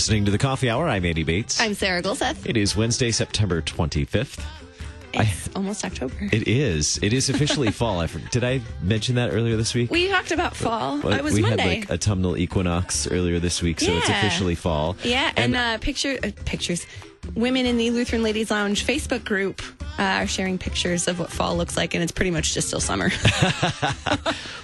listening to the Coffee Hour. I'm Andy Bates. I'm Sarah Gulseth. It is Wednesday, September 25th. It's almost October. It is. It is officially fall. I, did I mention that earlier this week? we talked about fall. Well, it was we Monday. had like autumnal equinox earlier this week, so it's officially fall. yeah, and, uh, picture uh, pictures. Women in the Lutheran Ladies Lounge Facebook group uh, are sharing pictures of what fall looks like, and it's pretty much just still summer.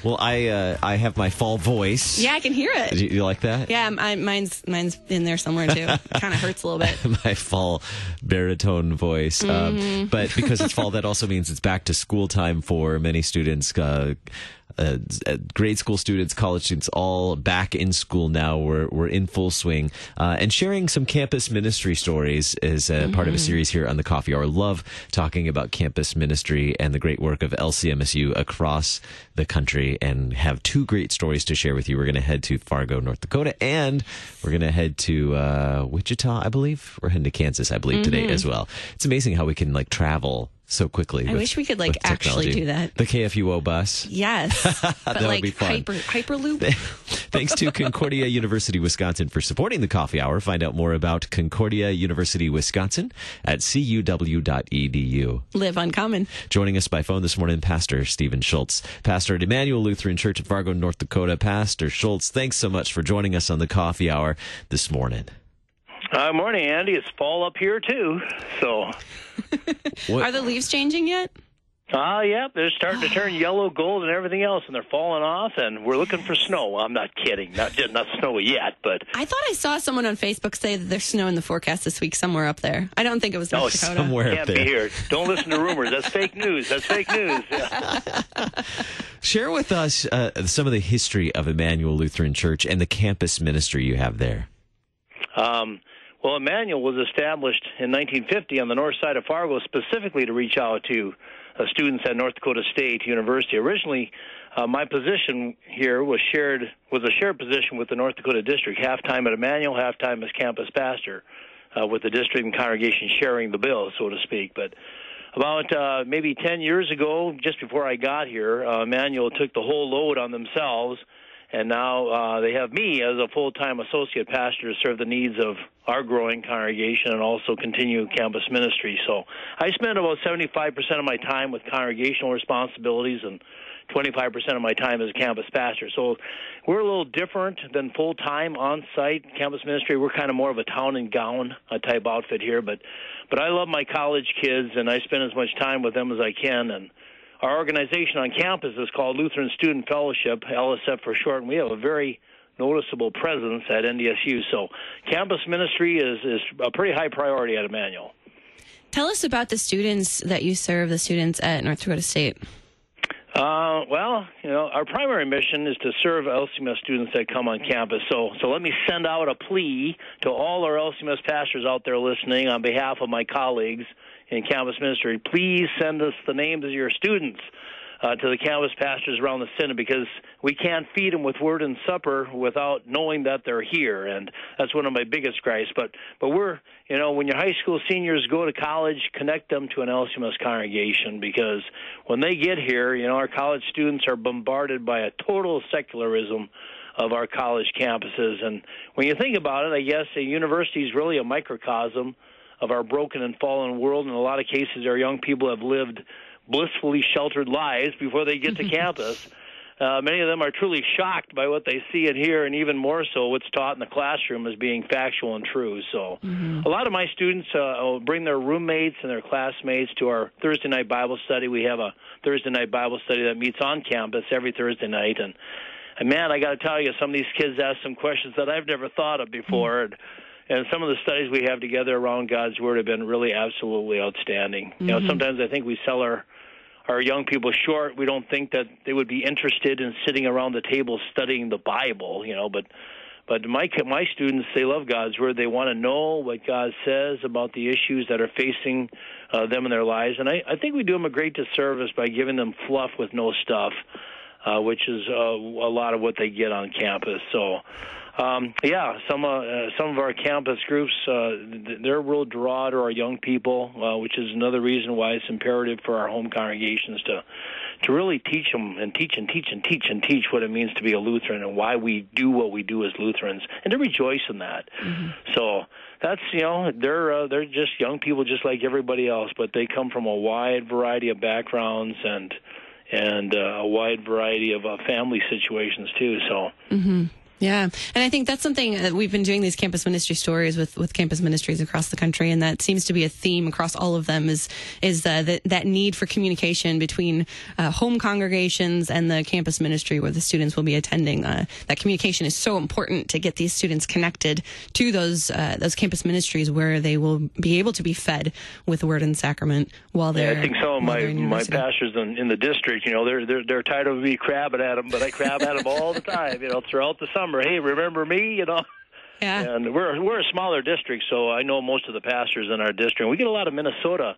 Well, I uh, I have my fall voice. yeah, I can hear it. You, you like that? Yeah, I, mine's mine's in there somewhere too. kind of hurts a little bit. my fall baritone voice. Mm-hmm. Um, but because it's fall, that also means it's back to school time for many students. Uh, uh, grade school students, college students, all back in school now. We're, we're in full swing. Uh, and sharing some campus ministry stories is a part of Mm-hmm. a series here on the Coffee Hour. Love talking about campus ministry and the great work of LCMSU across the country and have two great stories to share with you. We're going to head to Fargo, North Dakota, and we're going to head to uh, Wichita, I believe. We're heading to Kansas, I believe, today as well. It's amazing how we can like travel so quickly. I with- wish we could, like, actually do that. The KFUO bus. Yes, would like be fun. hyper hyperloop. Thanks to Concordia University Wisconsin for supporting the coffee hour. Find out more about Concordia University Wisconsin at cuw.edu. Live uncommon. Joining us by phone this morning, Pastor Stephen Schulz, pastor at Immanuel Lutheran Church in Fargo, North Dakota. Pastor Schulz, thanks so much for joining us on the coffee hour this morning. Uh, morning, Andy. It's fall up here too. So, Are the leaves changing yet? ah, yeah, they're starting to turn yellow, gold, and everything else, and they're falling off. And we're looking for snow. I'm not kidding. Not just not snowy yet, but I thought I saw someone on Facebook say that there's snow in the forecast this week somewhere up there. I don't think it was North Oh, Dakota. somewhere up can't there. be here. Don't listen to rumors. That's fake news. That's fake news. Share with us uh, some of the history of Immanuel Lutheran Church and the campus ministry you have there. Um, well, Immanuel was established in 1950 on the north side of Fargo specifically to reach out to uh, students at North Dakota State University. Originally, uh, my position here was shared was a shared position with the North Dakota District, half time at Immanuel, half time as campus pastor, uh, with the district and congregation sharing the bill, so to speak. But about uh, maybe 10 years ago, just before I got here, uh, Immanuel took the whole load on themselves and now uh, they have me as a full-time associate pastor to serve the needs of our growing congregation and also continue campus ministry. So I spend about 75% of my time with congregational responsibilities and 25% of my time as a campus pastor. So we're a little different than full-time on-site campus ministry. We're kind of more of a town and gown type outfit here, but but I love my college kids and I spend as much time with them as I can and our organization on campus is called Lutheran Student Fellowship, LSF for short, and we have a very noticeable presence at NDSU. So campus ministry is, is a pretty high priority at Immanuel. Tell us about the students that you serve, the students at North Dakota State. Uh, well, you know, our primary mission is to serve LCMS students that come on campus. So, so let me send out a plea to all our LCMS pastors out there listening on behalf of my colleagues in campus ministry. Please send us the names of your students uh, to the campus pastors around the synod because we can't feed them with word and supper without knowing that they're here, and that's one of my biggest gripes. But but we're you know when your high school seniors go to college, connect them to an LCMS congregation because when they get here, you know our college students are bombarded by a total secularism of our college campuses, and when you think about it, I guess a university is really a microcosm of our broken and fallen world. In a lot of cases, our young people have lived blissfully sheltered lives before they get to campus. Uh, many of them are truly shocked by what they see and hear, and even more so, what's taught in the classroom as being factual and true. So, a lot of my students uh, bring their roommates and their classmates to our Thursday night Bible study. We have a Thursday night Bible study that meets on campus every Thursday night, and and man, I got to tell you, some of these kids ask some questions that I've never thought of before. And, and some of the studies we have together around God's Word have been really absolutely outstanding. You know, sometimes I think we sell our our young people short. We don't think that they would be interested in sitting around the table studying the Bible. You know, but but my my students they love God's Word. They want to know what God says about the issues that are facing uh, them in their lives. And I, I think we do them a great disservice by giving them fluff with no stuff. Uh, which is uh, a lot of what they get on campus. So, um, yeah, some uh, uh, some of our campus groups, uh, they're a real draw to our young people, uh, which is another reason why it's imperative for our home congregations to to really teach them and teach and teach and teach and teach what it means to be a Lutheran and why we do what we do as Lutherans, and to rejoice in that. Mm-hmm. So that's you know they're uh, they're just young people just like everybody else, but they come from a wide variety of backgrounds and and uh, a wide variety of uh, family situations too. So. Mm-hmm. Yeah, and I think that's something that we've been doing these campus ministry stories with with campus ministries across the country, and that seems to be a theme across all of them is is uh, that that need for communication between uh, home congregations and the campus ministry where the students will be attending. Uh, that communication is so important to get these students connected to those uh, those campus ministries where they will be able to be fed with word and sacrament while they're. Yeah, I think some of my my pastors in, in the district, you know, they're they're they're tired of me crabbing at them, but I crab at them all the time, you know, throughout the summer summer, hey, remember me? You know. Yeah. And we're we're a smaller district, so I know most of the pastors in our district. We get a lot of Minnesota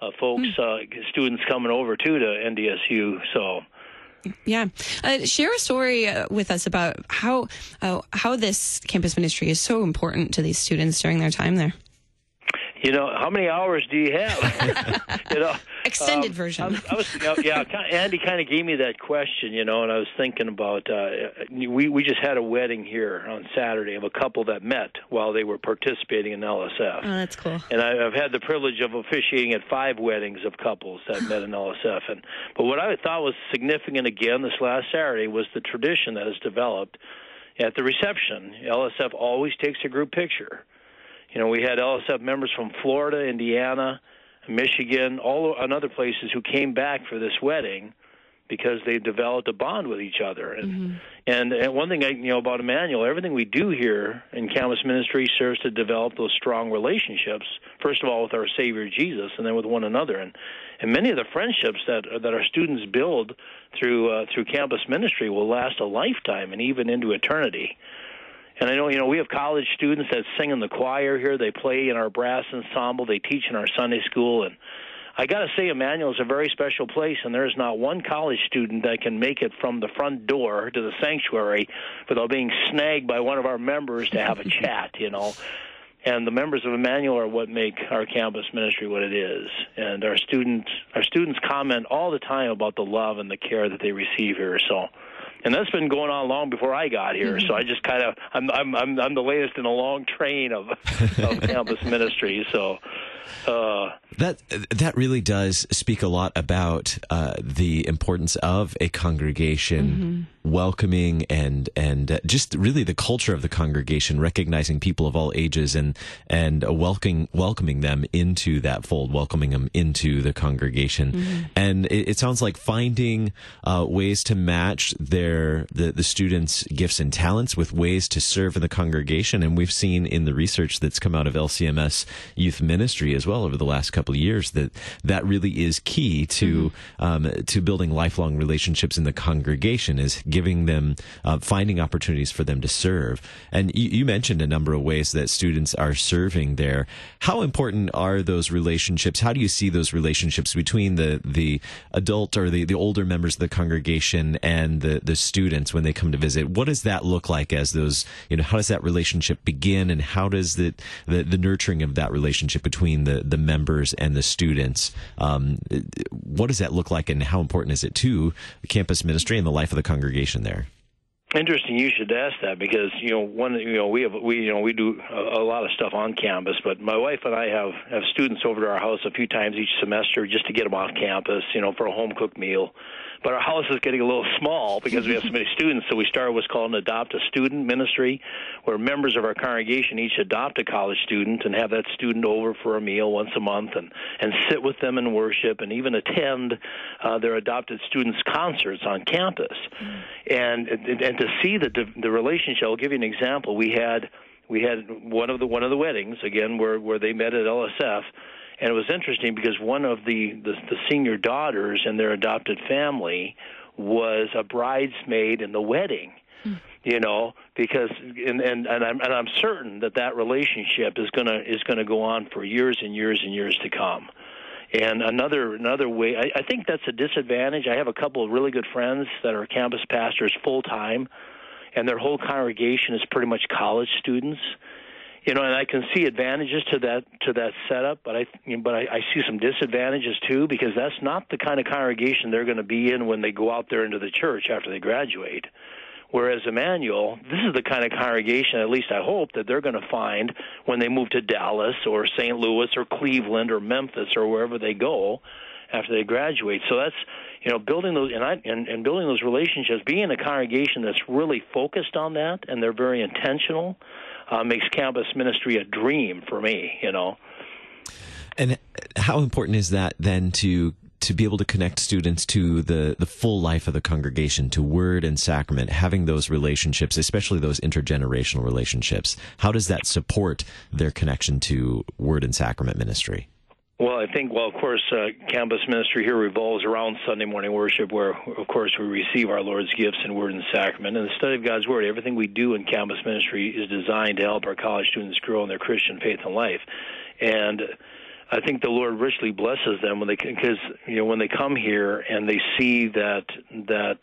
uh, folks, hmm. uh, students coming over too to NDSU. So. Yeah, uh, share a story uh, with us about how uh, how this campus ministry is so important to these students during their time there you know, how many hours do you have? you know, extended um, version. I was, I was you know, yeah, Andy kind of gave me that question, you know, and I was thinking about uh, we we just had a wedding here on Saturday of a couple that met while they were participating in LSF. Oh, that's cool. And I, I've had the privilege of officiating at five weddings of couples that met in LSF, and but what I thought was significant again this last Saturday was the tradition that has developed at the reception. LSF always takes a group picture you know, we had LSF members from Florida, Indiana, Michigan, all and other places who came back for this wedding because they developed a bond with each other. And, mm-hmm. and and one thing I you know about Immanuel, everything we do here in campus ministry serves to develop those strong relationships. First of all, with our Savior Jesus, and then with one another. And and many of the friendships that that our students build through uh, through campus ministry will last a lifetime and even into eternity. And I know, you know, we have college students that sing in the choir here. They play in our brass ensemble. They teach in our Sunday school. And I got to say, Immanuel is a very special place, and there is not one college student that can make it from the front door to the sanctuary without being snagged by one of our members to have a chat, you know. And the members of Immanuel are what make our campus ministry what it is. And our students, our students comment all the time about the love and the care that they receive here. So and that's been going on long before I got here. Mm-hmm. So I just kind of I'm I'm I'm I'm the latest in a long train of of campus ministry. So uh, that that really does speak a lot about uh, the importance of a congregation mm-hmm. welcoming and and uh, just really the culture of the congregation, recognizing people of all ages and and welcoming welcoming them into that fold, welcoming them into the congregation. Mm-hmm. And it, it, sounds like finding uh, ways to match their the the students' gifts and talents with ways to serve in the congregation. And we've seen in the research that's come out of LCMS youth ministry as well over the last couple of years that that really is key to mm-hmm. um, to building lifelong relationships in the congregation is giving them uh, finding opportunities for them to serve. And you, you mentioned a number of ways that students are serving there. How important are those relationships? How do you see those relationships between the the adult or the, the older members of the congregation and the the students when they come to visit? What does that look like as those you know how does that relationship begin and how does the the, the nurturing of that relationship between the the members and the students. Um, what does that look like, and how important is it to campus ministry and the life of the congregation there? Interesting, you should ask that because you know one you know we have we you know we do a, a lot of stuff on campus, but my wife and I have have students over to our house a few times each semester just to get them off campus, you know, for a home cooked meal but our house is getting a little small because we have so many students. So we started what's called an adopt a student ministry, where members of our congregation each adopt a college student and have that student over for a meal once a month and and sit with them in worship and even attend uh, their adopted students' concerts on campus. Mm. And, and and to see the the relationship. I'll give you an example. We had we had one of the one of the weddings again where where they met at LSF and it was interesting because one of the, the the senior daughters in their adopted family was a bridesmaid in the wedding. You know, because and and and I'm and I'm certain that that relationship is gonna is gonna go on for years and years and years to come. And another another way, I, I think that's a disadvantage. I have a couple of really good friends that are campus pastors full time, and their whole congregation is pretty much college students. You know, and I can see advantages to that to that setup, but I but I, I see some disadvantages too because that's not the kind of congregation they're going to be in when they go out there into the church after they graduate. Whereas Immanuel, this is the kind of congregation, at least I hope, that they're going to find when they move to Dallas or St. Louis or Cleveland or Memphis or wherever they go after they graduate. So that's you know building those and I and, and building those relationships, being a congregation that's really focused on that and they're very intentional, uh, makes campus ministry a dream for me. You know. And how important is that then to to be able to connect students to the, the full life of the congregation, to word and sacrament, having those relationships, especially those intergenerational relationships, how does that support their connection to word and sacrament ministry? Well, I think, well, of course, uh, campus ministry here revolves around Sunday morning worship, where, of course, we receive our Lord's gifts in word and sacrament. And the study of God's Word, everything we do in campus ministry is designed to help our college students grow in their Christian faith and life. And I think the Lord richly blesses them when they because you know when they come here and they see that that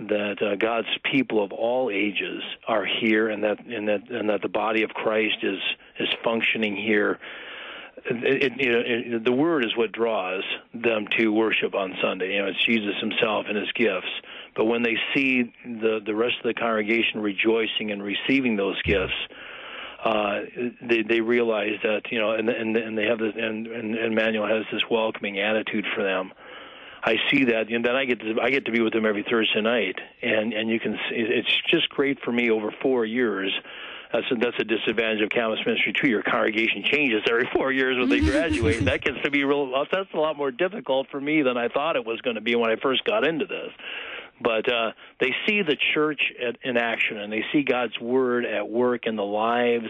that uh, God's people of all ages are here and that and that and that the body of Christ is is functioning here. It, it, you know, it, the word is what draws them to worship on Sunday. You know, it's Jesus Himself and His gifts. But when they see the the rest of the congregation rejoicing and receiving those gifts, uh, they they realize that you know, and and and they have this, and and and Immanuel has this welcoming attitude for them. I see that, and then I get to I get to be with them every Thursday night, and and you can see it's just great for me over four years. That's a, that's a disadvantage of campus ministry too. Your congregation changes every four years when they graduate. that gets to be real. That's a lot more difficult for me than I thought it was going to be when I first got into this but uh, they see the church at, in action and they see God's word at work in the lives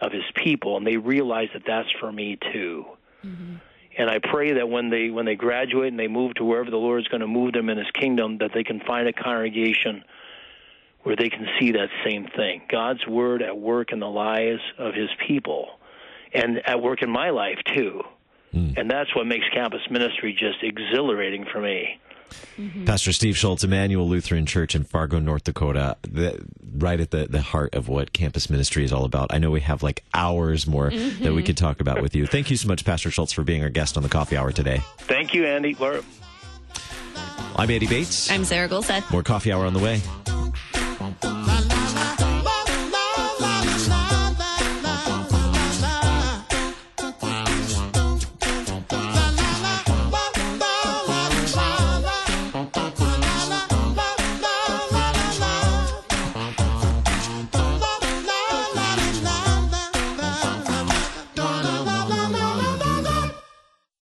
of His people, and they realize that that's for me too. Mm-hmm. And I pray that when they when they graduate and they move to wherever the Lord is going to move them in His kingdom, that they can find a congregation where they can see that same thing God's word at work in the lives of His people, and at work in my life too. Mm. And that's what makes campus ministry just exhilarating for me. Mm-hmm. Pastor Steve Schulz, Immanuel Lutheran Church in Fargo, North Dakota, the, right at the, the heart of what campus ministry is all about. I know we have like hours more mm-hmm. that we could talk about with you. Thank you so much, Pastor Schulz, for being our guest on the coffee hour today. Thank you, Andy. I'm Andy Bates. I'm Sarah Gulseth. More coffee hour on the way.